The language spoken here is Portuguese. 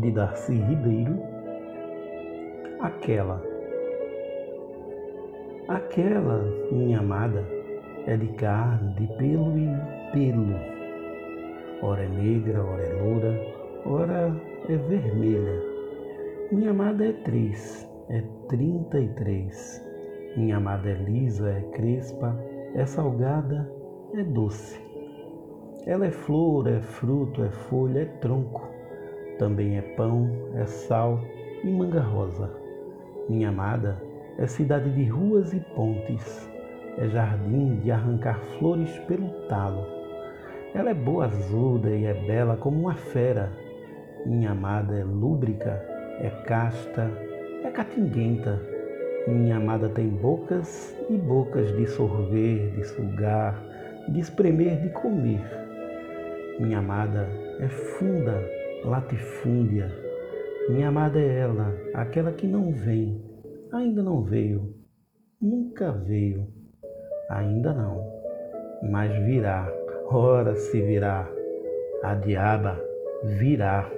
de Darcy Ribeiro, aquela. Aquela, minha amada, é de carne, de pelo e pelo. Ora é negra, ora é loura, ora é vermelha. Minha amada é três, é trinta e três. Minha amada é lisa, é crespa, é salgada, é doce. Ela é flor, é fruto, é folha, é tronco. Também é pão, é sal e manga rosa. Minha amada é cidade de ruas e pontes, é jardim de arrancar flores pelo talo. Ela é boa azuda e é bela como uma fera. Minha amada é lúbrica, é casta, é catinguenta. Minha amada tem bocas e bocas de sorver, de sugar, de espremer, de comer. Minha amada é funda, latifúndia. Minha amada é ela, aquela que não vem, ainda não veio, nunca veio, ainda não, mas virá, ora se virá, a diaba virá.